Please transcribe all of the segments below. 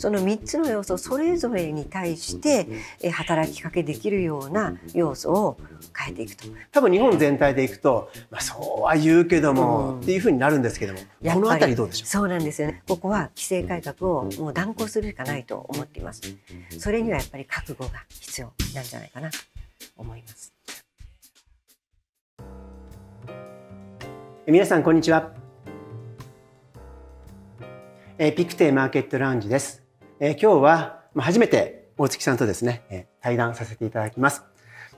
その3つの要素それぞれに対してえ働きかけできるような要素を変えていくと。多分日本全体でいくと、まあ、そうは言うけども、うん、っていうふうになるんですけどもこの辺りどうでしょう？そうなんですよね。ここは規制改革をもう断行するしかないと思っています。それにはやっぱり覚悟が必要なんじゃないかなと思います。皆さんこんにちは。えピクテマーケットラウンジです。え今日は初めて大月さんとですね、え対談させていただきます。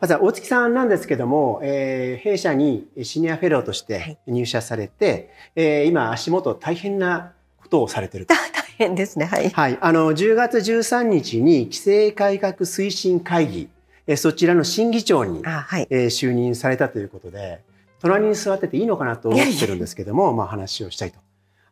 まずは大月さんなんですけども、えー、弊社にシニアフェローとして入社されて、はい、えー、今足元大変なことをされてると。大変ですね。はい。はい。あの、10月13日に規制改革推進会議、えそちらの審議長に、はい、えー、就任されたということで、隣に座ってていいのかなと思ってるんですけども、まあ話をしたいと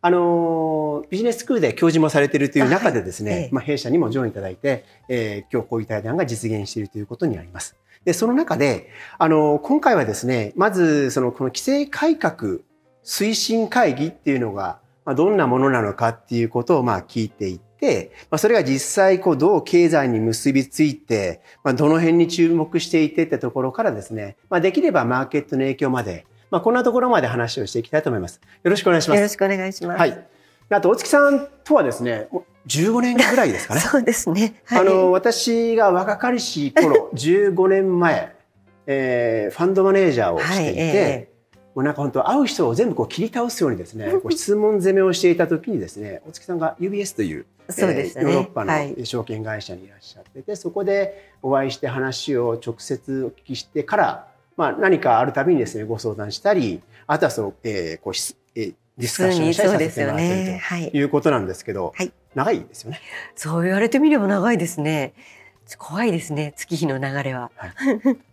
あのビジネススクールで教授もされているという中でですね、はい、まあ、弊社にもジョインいただいて、えー、今日こういう対談が実現しているということになります。で、その中で、あの、今回はですね、まず、その、この規制改革推進会議っていうのが、まあ、どんなものなのかっていうことを、まあ、聞いていって、まあ、それが実際、こう、どう経済に結びついて、まあ、どの辺に注目していてってところからですね、まあ、できればマーケットの影響まで、まあ、こんなところまで話をしていきたいと思います。よろしくお願いします。よろしくお願いします。はい。あと大月さんとはですね、15年ぐらいですかね。そうですね。はい、あの私が若かりし頃、15年前、えー、ファンドマネージャーをしていて、はいえー、もうなんか本当会う人を全部こう切り倒すようにですね、こう質問攻めをしていた時にですね、大月さんが UBS というそうですね、ヨーロッパの証券会社にいらっしゃってて、はい、そこでお会いして話を直接お聞きしてから、まあ、何かあるたびにですねご相談したりあとはその、えー、こう、えー、ディスカッションしたりさせてもらってるということなんですけど、はい、長いですよね。そう言われてみれば長いですね。怖いですね月日の流れは。はい、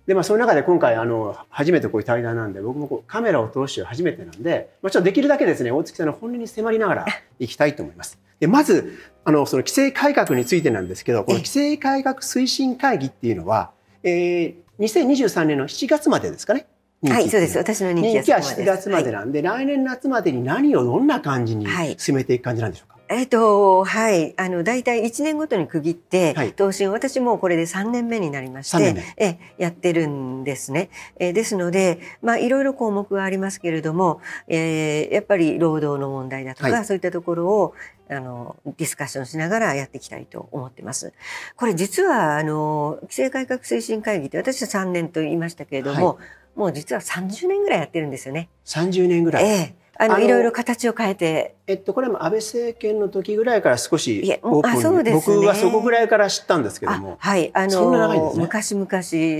でまあその中で今回あの初めてこういう対談なんで僕もこうカメラを通して初めてなんで、まあ、ちょっとできるだけですね大月さんの本音に迫りながらいきたいと思います。でまずあのその規制改革についてなんですけどこの規制改革推進会議っていうのは、えー、2023年の7月までですかね。はい、そうです。私の任期は7月までなんで、はい、来年夏までに何をどんな感じに進めていく感じなんでしょうか。えっ、と、はい。あの、大体1年ごとに区切って、はい、投資私もこれで3年目になりまして、えやってるんですね。えですので、まあ、いろいろ項目がありますけれども、えー、やっぱり労働の問題だとか、はい、そういったところを、あの、ディスカッションしながらやっていきたいと思ってます。これ実は、あの、規制改革推進会議って私は3年と言いましたけれども、はい、もう実は30年ぐらいやってるんですよね。30年ぐらい。ええあのいろいろ形を変えて。えっと、これも安倍政権の時ぐらいから少しオープンそうです、ね、僕はそこぐらいから知ったんですけども。はい。あの、ね、昔々、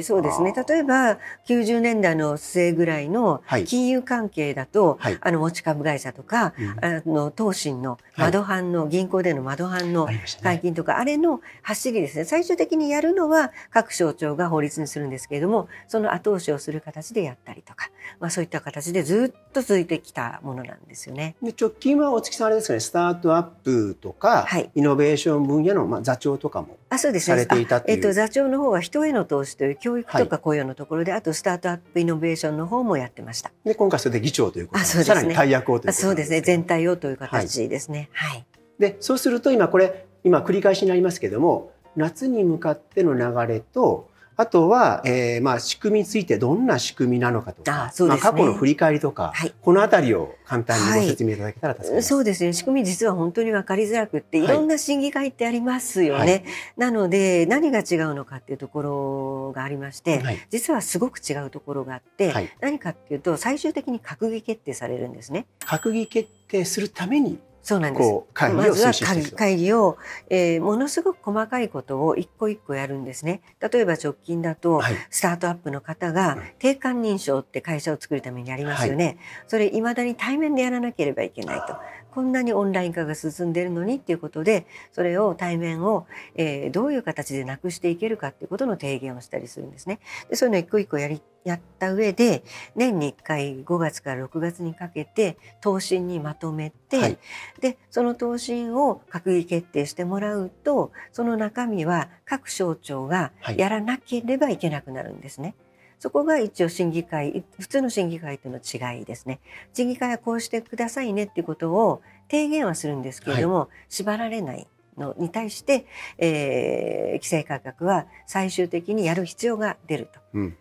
そうですね。例えば、90年代の末ぐらいの金融関係だと、はい、あの、持ち株会社とか、あの、東進の窓販の、はい、銀行での窓販の解禁とか、あ、ね,、れの走りですね。最終的にやるのは各省庁が法律にするんですけれども、その後押しをする形でやったりとか、まあそういった形でずっと続いてきたものなんですよね。で直近は大月さんあれですかね。スタートアップとか、はい、イノベーション分野の、まあ、座長とかもあそうです。ね、されていたえっと、座長の方は人への投資という教育とか雇用のところで、はい、あとスタートアップイノベーションの方もやってました。で今回それで議長ということであそうですね、さらに大役をということそうですね。全体をという形ですね。はい、でそうすると今これ今繰り返しになりますけども夏に向かっての流れとあとは、えー、まあ仕組みについてどんな仕組みなのかとか、ね、まあ、過去の振り返りとか、はい、このあたりを簡単にご説明いただけたら助かります、はい、そうですね。仕組み実は本当に分かりづらくって、い。ろんな審議会ってありますよね。はい、なので、何が違うのかっていうところがありまして、実はすごく違うところがあって、何かっていうと、最終的に閣議決定されるんですね。閣議決定するためにそうなんです。会議をまずは会議を、えー、ものすごく細かいことを一個一個やるんですね。例えば直近だと、はい、スタートアップの方が定款認証って会社を作るためにやりますよね。はい、それ未だに対面でやらなければいけないと。こんなにオンライン化が進んでいるのにっていうことでそれを対面を、えー、どういう形でなくしていけるかっていうことの提言をしたりするんですね。でそういうのを一個一個やりやった上で年に1回5月から6月にかけて答申にまとめて、はい、でその答申を閣議決定してもらうとその中身は各省庁がやらなければいけなくなるんですね。はいそこが一応審議会、普通の審議会との違いですね。審議会はこうしてくださいねっていうことを提言はするんですけれども、はい、縛られないのに対して、えー、規制改革は最終的にやる必要が出ると、うん、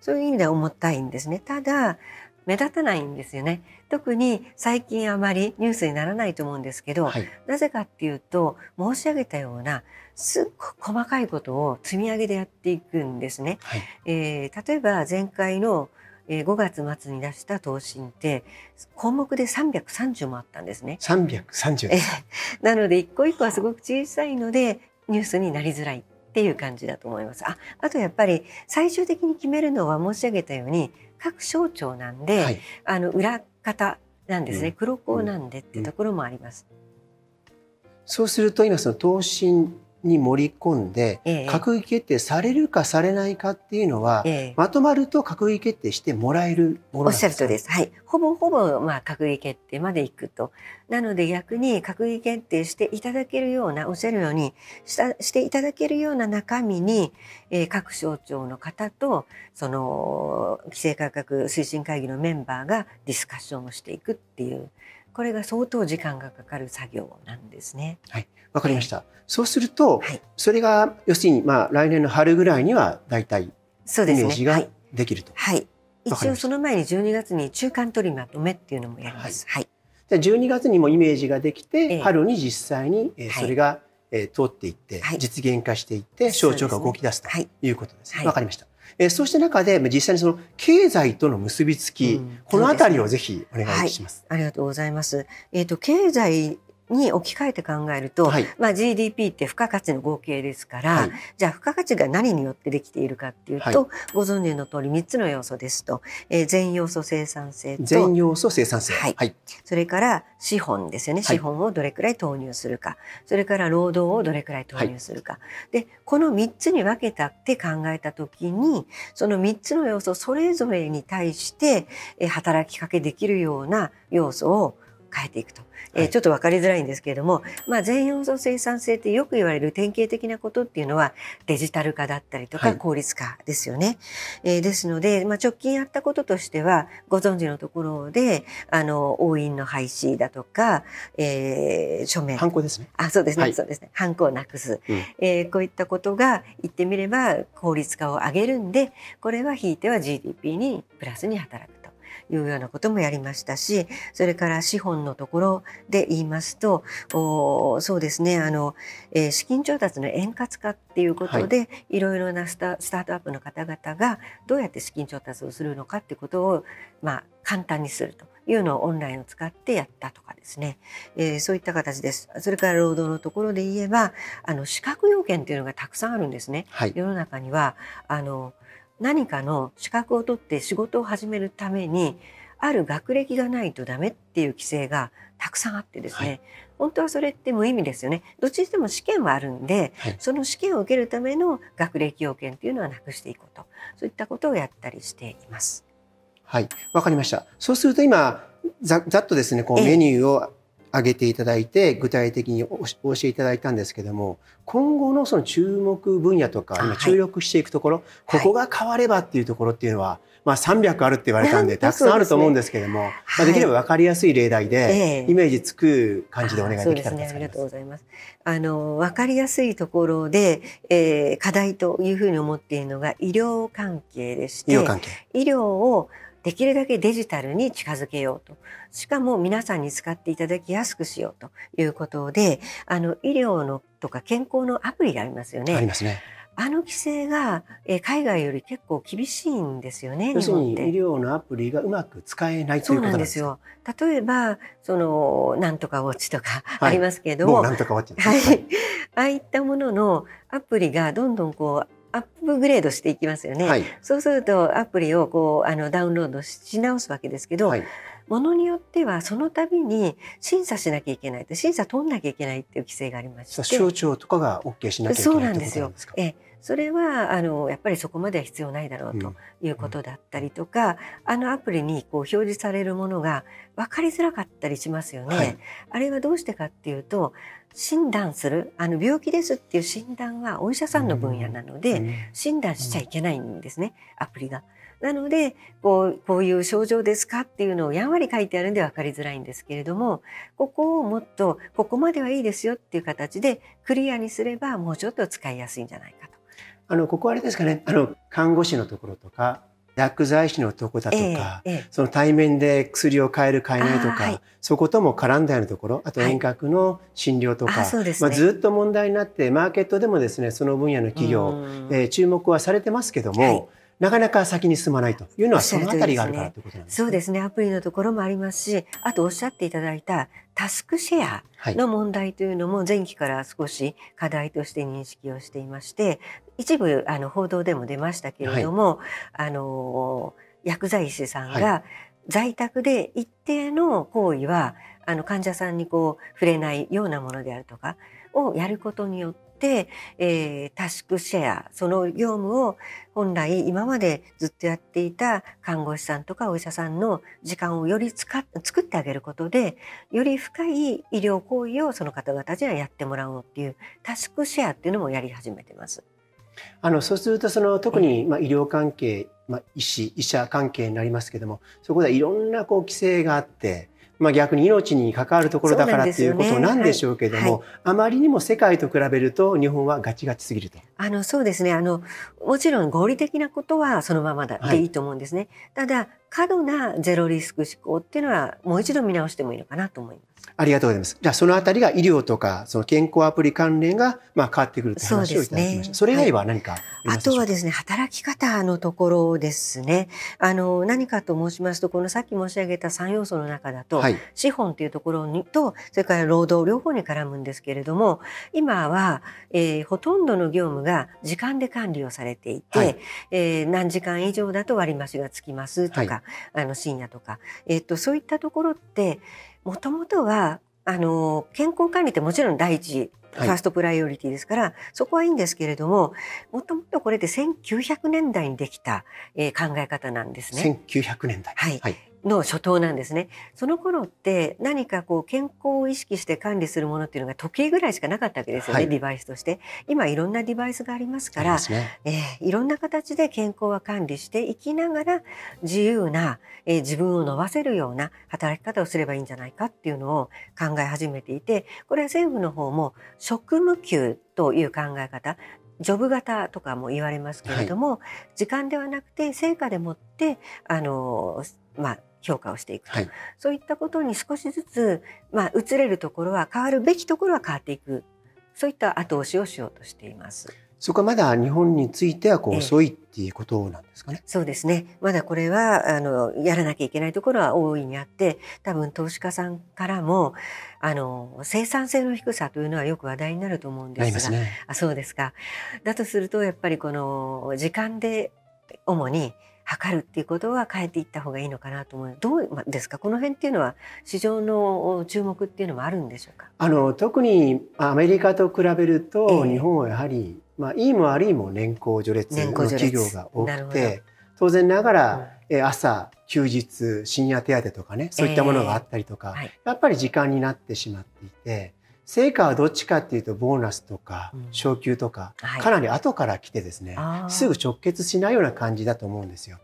そういう意味では重たいんですね。ただ目立たないんですよね。特に最近あまりニュースにならないと思うんですけど、はい、なぜかっていうと申し上げたようなすっごく細かいことを積み上げでやっていくんですね。はい、えー、例えば前回のえー、5月末に出した答申って項目で330もあったんですね。330ですなので一個一個はすごく小さいのでニュースになりづらいっていう感じだと思います。ああとやっぱり最終的に決めるのは申し上げたように各省庁なんで、はい、あの裏方なんですね、うん、黒子なんでってところもあります。うん、そうすると今その答申に盛り込んで、閣議決定されるかされないかっていうのは、ええ、まとまると閣議決定してもらえるものおっしゃるとです。はい。ほぼほぼ、まあ、閣議決定までいくと。なので逆に閣議決定していただけるような、おっしゃるようにしたしていただけるような中身に、えー、各省庁の方と、その、規制改革推進会議のメンバーがディスカッションをしていくっていう、これが相当時間がかかる作業なんですね。はい。わかりました。そうすると、はい、それが要するにまあ来年の春ぐらいには大体イメージができると。はい。一応その前に12月に中間取りまとめっていうのもやります。はい。じゃあ12月にもイメージができて、えー、春に実際に、えー、それが、えー、通っていって、はい、実現化していって省庁が動き出すということです。わ、ね、はい、かりました。えー、そうした中で実際にその経済との結びつき、うん、このあたりをぜひお願いします。はい、ありがとうございます。えっ、ー、と経済に置き換えて考えると、はい、まあ、GDP って付加価値の合計ですから、はい、じゃあ付加価値が何によってできているかっていうと、はい、ご存知の通り3つの要素ですと、えー、全要素生産性と全要素生産性、はい。それから資本ですよね、資本をどれくらい投入するか。それから労働をどれくらい投入するか、でこの3つに分けたって考えた時にその3つの要素それぞれに対して、えー、働きかけできるような要素を変えていくと。えー、ちょっと分かりづらいんですけれども、まあ、全要素生産性ってよく言われる典型的なことっていうのはデジタル化だったりとか効率化ですよね。はい、えー、ですので、まあ、直近やったこととしてはご存知のところであの押印の廃止だとか、えー、書面。ハンコですね。あそうですね、はい、そうですね。ハンコをなくす、うん、えー、こういったことが言ってみれば効率化を上げるんでこれはひいては GDP にプラスに働く。いうようなこともやりましたしそれから資本のところで言いますとおそうですねあの、えー、資金調達の円滑化っていうことで、はい、いろいろなスタスタートアップの方々がどうやって資金調達をするのかっていうことを、まあ、簡単にするというのをオンラインを使ってやったとかですね、えー、そういった形です。それから労働のところで言えばあの資格要件っていうのがたくさんあるんですね。はい、世の中にはあの何かの資格を取って仕事を始めるためにある学歴がないとダメっていう規制がたくさんあってですね、はい、本当はそれって無意味ですよね。どっちにしても試験はあるんで、はい、その試験を受けるための学歴要件っていうのはなくしていこうと。そういったことをやったりしています。はい。わかりました。そうすると今ざざっとですねこうメニューを挙げていただいて具体的にお教えいただいたんですけども今後のその注目分野とか今注力していくところ、はい、ここが変わればっていうところっていうのは、まあ、300あるって言われたんでたくさんあると思うんですけども、ね、まあ、できれば分かりやすい例題で、イメージつく感じでお願いできたらと。ありがとうございます。あの分かりやすいところで、えー、課題というふうに思っているのが医療関係でして医療関係。医療をできるだけデジタルに近づけようと。しかも皆さんに使っていただきやすくしようということで、あの医療のとか健康のアプリがありますよね。ありますね。あの規制が、えー、海外より結構厳しいんですよね。要するに医療のアプリがうまく使えないということなんですよ。例えばそのなんとかウォッチとかありますけれども、はい、なんとかウォッチ、はい、ああいったもののアプリがどんどんこうアップグレードしていきますよね。はい、そうするとアプリをこうあのダウンロードし直すわけですけど、はい、ものによってはその度に審査しなきゃいけない審査取んなきゃいけないっていう規制がありまして。省庁とかが OK しなきゃいけないそうなんですよ。えそれはあのやっぱりそこまでは必要ないだろうということだったりとか、うんうん、あのアプリにこう表示されるものが分かりづらかったりしますよね。はい、あれはどうしてかっていうと診断するあの病気ですっていう診断はお医者さんの分野なので、診断しちゃいけないんですね、アプリが。なのでこうこういう症状ですかっていうのをやんわり書いてあるんで分かりづらいんですけれどもここをもっとここまではいいですよっていう形でクリアにすればもうちょっと使いやすいんじゃないかと。あのここあれですかね。あの看護師のところとか薬剤師のとこだとか、ええ、その対面で薬を買える買えないとか、はい、そことも絡んだようなところあと遠隔の診療とか、はいね、まあ、ずっと問題になってマーケットでもですねその分野の企業、えー、注目はされてますけども、はいなかなか先に進まないというのはそのあたりがあるからということなんですね。そうですね。アプリのところもありますし、あとおっしゃっていただいたタスクシェアの問題というのも前期から少し課題として認識をしていまして、一部あの報道でも出ましたけれども、はい、あの薬剤師さんが在宅で一定の行為はあの患者さんにこう触れないようなものであるとかをやることによって、えー、タスクシェアその業務を本来今までずっとやっていた看護師さんとかお医者さんの時間をより作ってあげることでより深い医療行為をその方々にはやってもらおうっていうタスクシェアっていうのもやり始めてます。あのそうするとその特に、まあ、医療関係、まあ、医師医者関係になりますけどもそこではいろんなこう規制があってまあ、逆に命に関わるところだからっていうことなんでしょうけども、ねはいはい、あまりにも世界と比べると日本はガチガチすぎると。あのそうですねあのもちろん合理的なことはそのままだでいいと思うんですね。はい、ただ過度なゼロリスク思考っていうのはもう一度見直してもいいのかなと思います。ありがとうございます。じゃあそのあたりが医療とかその健康アプリ関連がまあ変わってくるという話をいただきました。そ、ね,、れ以外は何かあとはですね働き方のところですね。あの何かと申しますとこのさっき申し上げた3要素の中だと、はい、資本というところにとそれから労働両方に絡むんですけれども今は、えー、ほとんどの業務が時間で管理をされていて、はい、えー、何時間以上だと割増がつきますとか、はい、あの深夜とか、えー、っとそういったところってもともとはあの健康管理ってもちろん第一ファーストプライオリティですから、はい、そこはいいんですけれどももともとこれで1900年代にできた、えー、考え方なんですね。1900年代、はい、はい、の初頭なんですね。その頃って何かこう健康を意識して管理するものっていうのが時計ぐらいしかなかったわけですよね、はい、デバイスとして。今いろんなデバイスがありますから、ねえー、いろんな形で健康は管理していきながら自由な、えー、自分を伸ばせるような働き方をすればいいんじゃないかっていうのを考え始めていてこれは政府の方も職務給という考え方ジョブ型とかも言われますけれども、はい、時間ではなくて成果でもってあのまあ評価をしていくと、はい、そういったことに少しずつ、まあ、移れるところは変わるべきところは変わっていくそういった後押しをしようとしています。そこはまだ日本についてはこう遅いっていうことなんですかね。そうですね。まだこれはあのやらなきゃいけないところは大いにあって、多分投資家さんからもあの生産性の低さというのはよく話題になると思うんですが、ね、あそうですか。だとするとやっぱりこの時間で主に測るっていうことは変えていった方がいいのかなと思う。どうですか？この辺っていうのは市場の注目っていうのもあるんでしょうか？あの特にアメリカと比べると、日本はやはり、まあ、いいも悪いも年功序列の企業が多くて当然ながら、うん、朝休日深夜手当とかねそういったものがあったりとか、えーはい、やっぱり時間になってしまっていて。成果はどっちかっていうとボーナスとか昇給とか、かなり後から来てですね、すぐ直結しないような感じだと思うんですよ。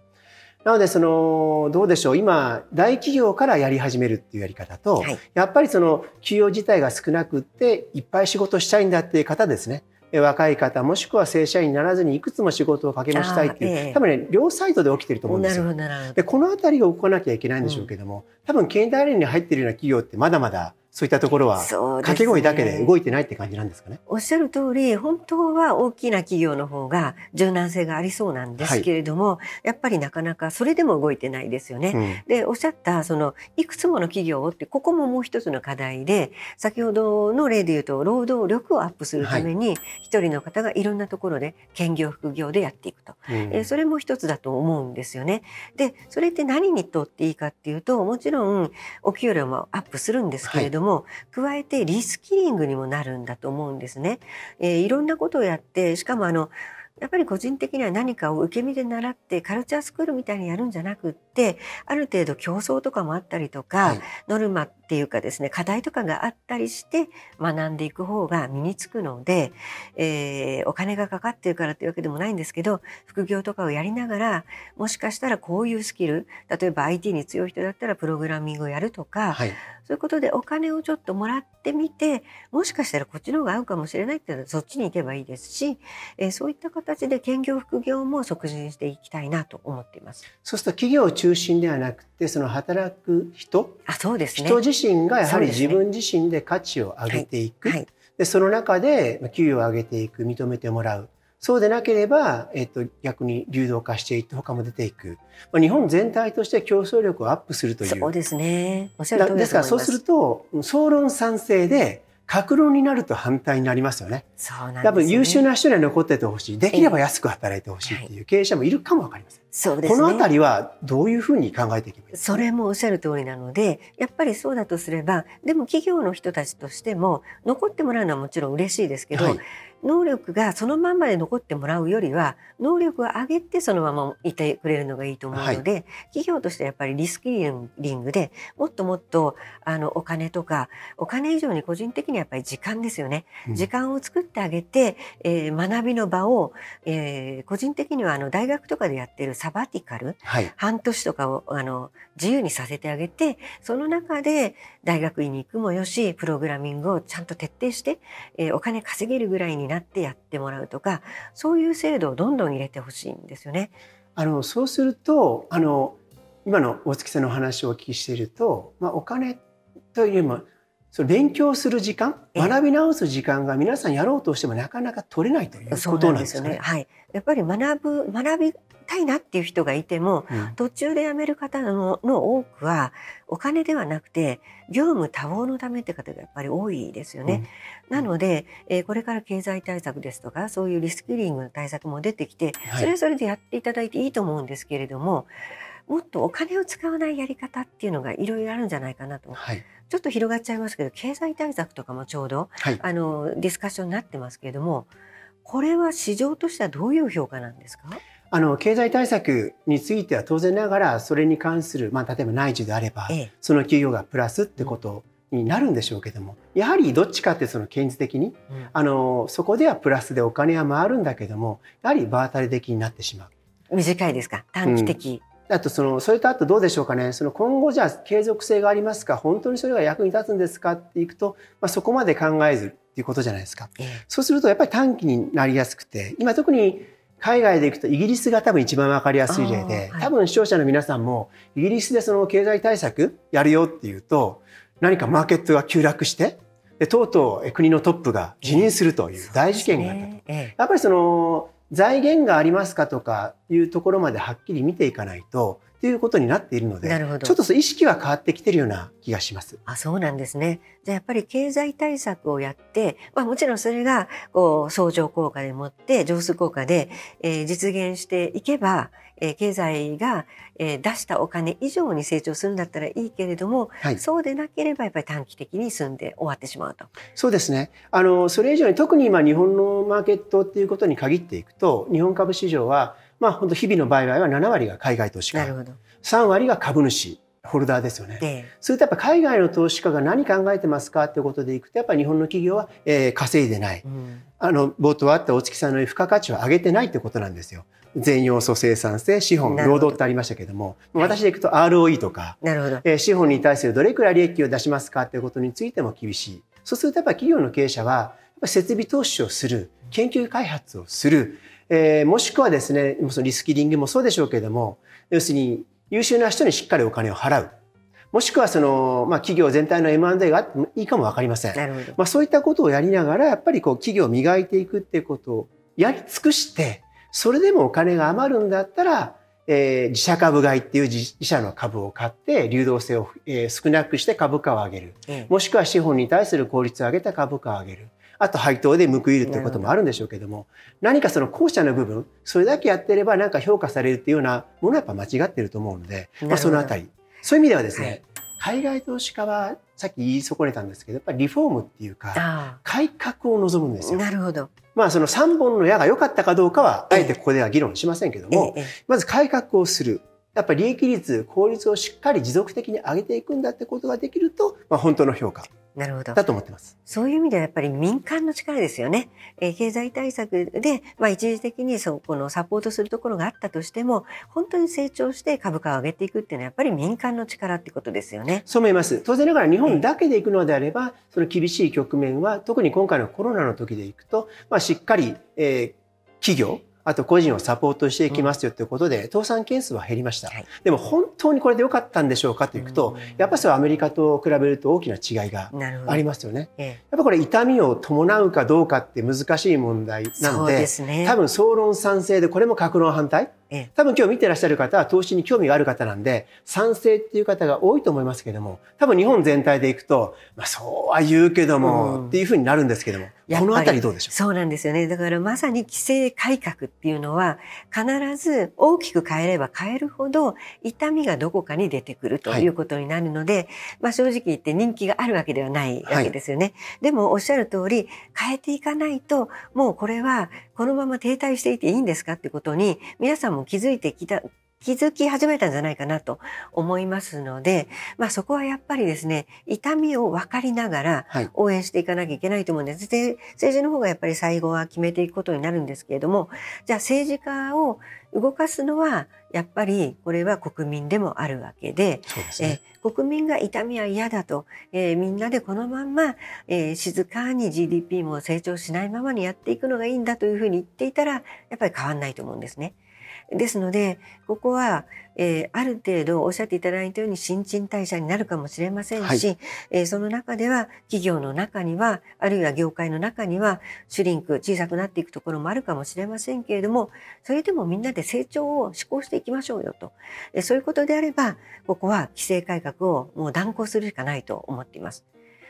なのでそのどうでしょう。今大企業からやり始めるっていうやり方と、はい、やっぱりその給与自体が少なくっていっぱい仕事したいんだっていう方ですね。若い方もしくは正社員にならずにいくつも仕事を掛け持ちしたいっていう、え多分ね両サイドで起きてると思うんですよ。でこの辺りが動かなきゃいけないんでしょうけども、うん、多分経済連に入ってるような企業ってまだまだそういったところは掛け声だけで動いてないって感じなんですかね？おっしゃる通り、本当は大きな企業の方が柔軟性がありそうなんですけれども、はい、やっぱりなかなかそれでも動いてないですよね。うん、で、おっしゃったそのいくつもの企業ってここももう一つの課題で、先ほどの例で言うと労働力をアップするために一、人の方がいろんなところで兼業副業でやっていくと、うん、えそれも一つだと思うんですよね。で、それって何にとっていいかっていうと、もちろんお給料もアップするんですけれども、も加えてリスキリングにもなるんだと思うんですね。えー、いろんなことをやってしかもあのやっぱり個人的には何かを受け身で習ってカルチャースクールみたいにやるんじゃなくってある程度競争とかもあったりとか、はい、ノルマっていうかですね課題とかがあったりして学んでいく方が身につくので、えー、お金がかかってるからっていうわけでもないんですけど副業とかをやりながらもしかしたらこういうスキル例えば IT に強い人だったらプログラミングをやるとか、はい、そういうことでお金をちょっともらってみてもしかしたらこっちの方が合うかもしれないっていうのはそっちに行けばいいですし、えー、そういった形で兼業副業も促進していきたいなと思っています。そうすると企業中心ではなくてその働く人あそうです、ね、人自身がやはり自分自身で価値を上げていく。はい。はい、でその中で給与を上げていく認めてもらう。そうでなければ、えっと、逆に流動化していって他も出ていく、まあ、日本全体として競争力をアップするという。そうですねおっしゃる通りですからそうすると総論賛成で格論になると反対になりますよね。そうなんです、ね、多分優秀な人には残っててほしい。できれば安く働いてほしいっていう経営者もいるかもわかりません。そうですね。このあたりはどういうふうに考えていけばいいそれもおっしゃる通りなので、やっぱりそうだとすれば、でも企業の人たちとしても残ってもらうのはもちろん嬉しいですけど、はい、能力がそのまんまで残ってもらうよりは能力を上げてそのままいてくれるのがいいと思うので、はい、企業としてやっぱりリスキリングでもっともっとあのお金とかお金以上に個人的にはやっぱり時間ですよね、うん、時間を作ってあげて、えー、学びの場を、えー、個人的にはあの大学とかでやってるサバティカル、はい、半年とかをあの自由にさせてあげてその中で大学院に行くもよしプログラミングをちゃんと徹底して、えー、お金稼げるぐらいになってやってもらうとかそういう制度をどんどん入れてほしいんですよね。あのそうするとあの今の大月さんのお話をお聞きしていると、まあ、お金というよりもそれ勉強する時間学び直す時間が皆さんやろうとしてもなかなか取れないということなんですよね。はい、やっぱり学ぶ学びたいなっていう人がいても、うん、途中で辞める方のの多くはお金ではなくて業務多忙のためって方がやっぱり多いですよね。うん、なので、えー、これから経済対策ですとかそういうリスキリングの対策も出てきて、それはそれでやっていただいていいと思うんですけれどももっとお金を使わないやり方っていうのがいろいろあるんじゃないかなと。はい。ちょっと広がっちゃいますけど経済対策とかもちょうど、はい、あのディスカッションになってますけれどもこれは市場としてはどういう評価なんですか？あの経済対策については当然ながらそれに関する、まあ、例えば内需であれば、ええ、その企業がプラスってことになるんでしょうけどもやはりどっちかってその現実的に、うん、あのそこではプラスでお金は回るんだけどもやはり場当たり的になってしまう。短いですか？短期的、うん。あとそのそれとあとどうでしょうかね？その今後じゃあ継続性がありますか？本当にそれが役に立つんですかっていくと、まあ、そこまで考えずっていうことじゃないですか、ええ、そうするとやっぱり短期になりやすくて今特に海外で行くとイギリスが多分一番わかりやすい例で、はい、多分視聴者の皆さんもイギリスでその経済対策やるよっていうと何かマーケットが急落してでとうとう国のトップが辞任するという大事件があったと。えね、やっぱりその財源がありますかとかいうところまではっきり見ていかないとっていうことになっているのでなるほどちょっと意識は変わってきてるような気がします。あそうなんですね。じゃあやっぱり経済対策をやって、まあ、もちろんそれがこう相乗効果でもって上数効果で、えー、実現していけばえー、経済が、えー、出したお金以上に成長するんだったらいいけれども、はい、そうでなければやっぱり短期的に済んで終わってしまうと。そうですね。あのそれ以上に特に今日本のマーケットっていうことに限っていくと日本株市場はまあ本当日々の売買は7割が海外投資家、なるほど。3割が株主。ホルダーですよね。ええ、それとやっぱ海外の投資家が何考えてますかっていうことでいくとやっぱり日本の企業は、えー、稼いでない、うん、あの冒頭あった大月さんの付加価値を上げてないってことなんですよ。全要素生産性資本労働ってありましたけども。私でいくと ROE とか、なるほど。えー、資本に対するどれくらい利益を出しますかっていうことについても厳しい。そうするとやっぱり企業の経営者は設備投資をする研究開発をする、えー、もしくはですねそのリスキリングもそうでしょうけれども要するに優秀な人にしっかりお金を払うもしくはその、まあ、企業全体の M&A があってもいいかもわかりません。なるほど。まあ、そういったことをやりながら、やっぱりこう、企業を磨いていくっていうことをやり尽くして、それでもお金が余るんだったら、えー、自社株買いっていう自社の株を買って流動性を、えー、少なくして株価を上げる、うん、もしくは資本に対する効率を上げた株価を上げるあと配当で報いるということもあるんでしょうけども何かその後者の部分それだけやってればなんか評価されるっていうようなものはやっぱ間違ってると思うので、まあ、そのあたり。そういう意味ではですね、はい、海外投資家はさっき言い損ねたんですけどやっぱりリフォームっていうか改革を望むんですよ。なるほど。まあその3本の矢が良かったかどうかはあえてここでは議論しませんけども、まず改革をする。やっぱり利益率、効率をしっかり持続的に上げていくんだってことができると、まあ、本当の評価なるほど。だと思ってます。そういう意味ではやっぱり民間の力ですよね。えー、経済対策で、まあ一時的にそこのサポートするところがあったとしても、本当に成長して株価を上げていくっていうのはやっぱり民間の力ってことですよね。そう思います。当然ながら日本だけでいくのであれば、その厳しい局面は、特に今回のコロナの時でいくと、まあしっかり、えー、企業、あと個人をサポートしていきますよということで、倒産件数は減りました。はい、でも本当にこれで良かったんでしょうかというと、やっぱりそれはアメリカと比べると大きな違いがありますよね。やっぱこれ痛みを伴うかどうかって難しい問題なので、ね、多分総論賛成でこれも格論反対。多分今日見てらっしゃる方は投資に興味がある方なんで、賛成っていう方が多いと思いますけども、多分日本全体でいくと、まあそうは言うけども、っていうふうになるんですけども、このあたりどうでしょう？そうなんですよね。だからまさに規制改革っていうのは、必ず大きく変えれば変えるほど、痛みがどこかに出てくるということになるので、はい、まあ正直言って人気があるわけではないわけですよね。はい、でもおっしゃる通り、変えていかないと、もうこれはこのまま停滞していていいんですかってことに、皆さんも気づいてきた、気づき始めたんじゃないかなと思いますので、まあそこはやっぱりですね、痛みを分かりながら応援していかなきゃいけないと思うんです。で、政治の方がやっぱり最後は決めていくことになるんですけれども、じゃあ政治家を動かすのは、やっぱりこれは国民でもあるわけで、でね、え国民が痛みは嫌だと、えー、みんなでこのまんま、えー、静かに GDP も成長しないままにやっていくのがいいんだというふうに言っていたら、やっぱり変わんないと思うんですね。ですので、ここは、えー、ある程度おっしゃっていただいたように新陳代謝になるかもしれませんし、はい、えー、その中では企業の中には、あるいは業界の中には、シュリンク、小さくなっていくところもあるかもしれませんけれども、それでもみんなで成長を志向していきましょうよと。えー、そういうことであれば、ここは規制改革をもう断行するしかないと思っています。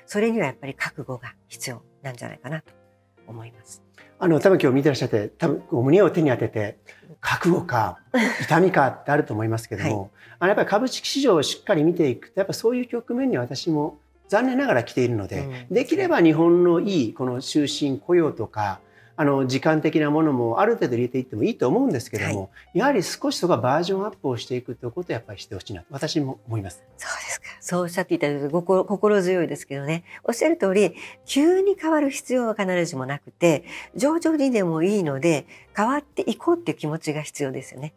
それにはやっぱり覚悟が必要なんじゃないかなと思います。あの多分今日見てらっしゃって多分胸を手に当てて覚悟か痛みかってあると思いますけども、はい、あのやっぱり株式市場をしっかり見ていくとやっぱそういう局面に私も残念ながら来ているので、うん、できれば日本のいいこの終身雇用とかあの時間的なものもある程度入れていってもいいと思うんですけども、はい、やはり少しそこはバージョンアップをしていくということをやっぱりしてほしいなと私も思います。そうですか。そうおっしゃっていただいて心心強いですけどね。おっしゃる通り、急に変わる必要は必ずしもなくて、徐々にでもいいので、変わっていこうっていう気持ちが必要ですよね。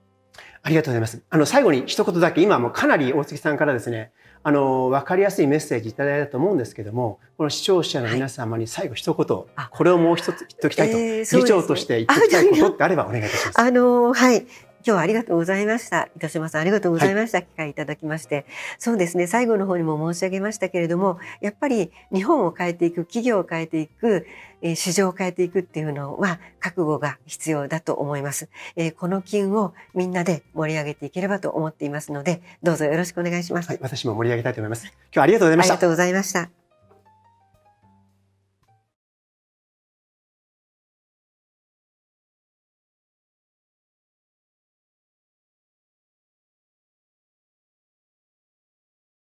ありがとうございます。あの、最後に一言だけ、今もかなり大月さんからですね、あの、わかりやすいメッセージいただいたと思うんですけども、この視聴者の皆様に最後一言、はい、これをもう一つ言っておきたいと、えーね、議長として言っておきたいことってあればお願いいたします。あの、はい。今日はありがとうございました。糸島さんありがとうございました。はい、機会いただきまして。そうですね、最後の方にも申し上げましたけれども、やっぱり日本を変えていく、企業を変えていく、えー、市場を変えていくっていうのは覚悟が必要だと思います。えー、この機運をみんなで盛り上げていければと思っていますので、どうぞよろしくお願いします。はい、私も盛り上げたいと思います。今日はありがとうございました。ありがとうございました。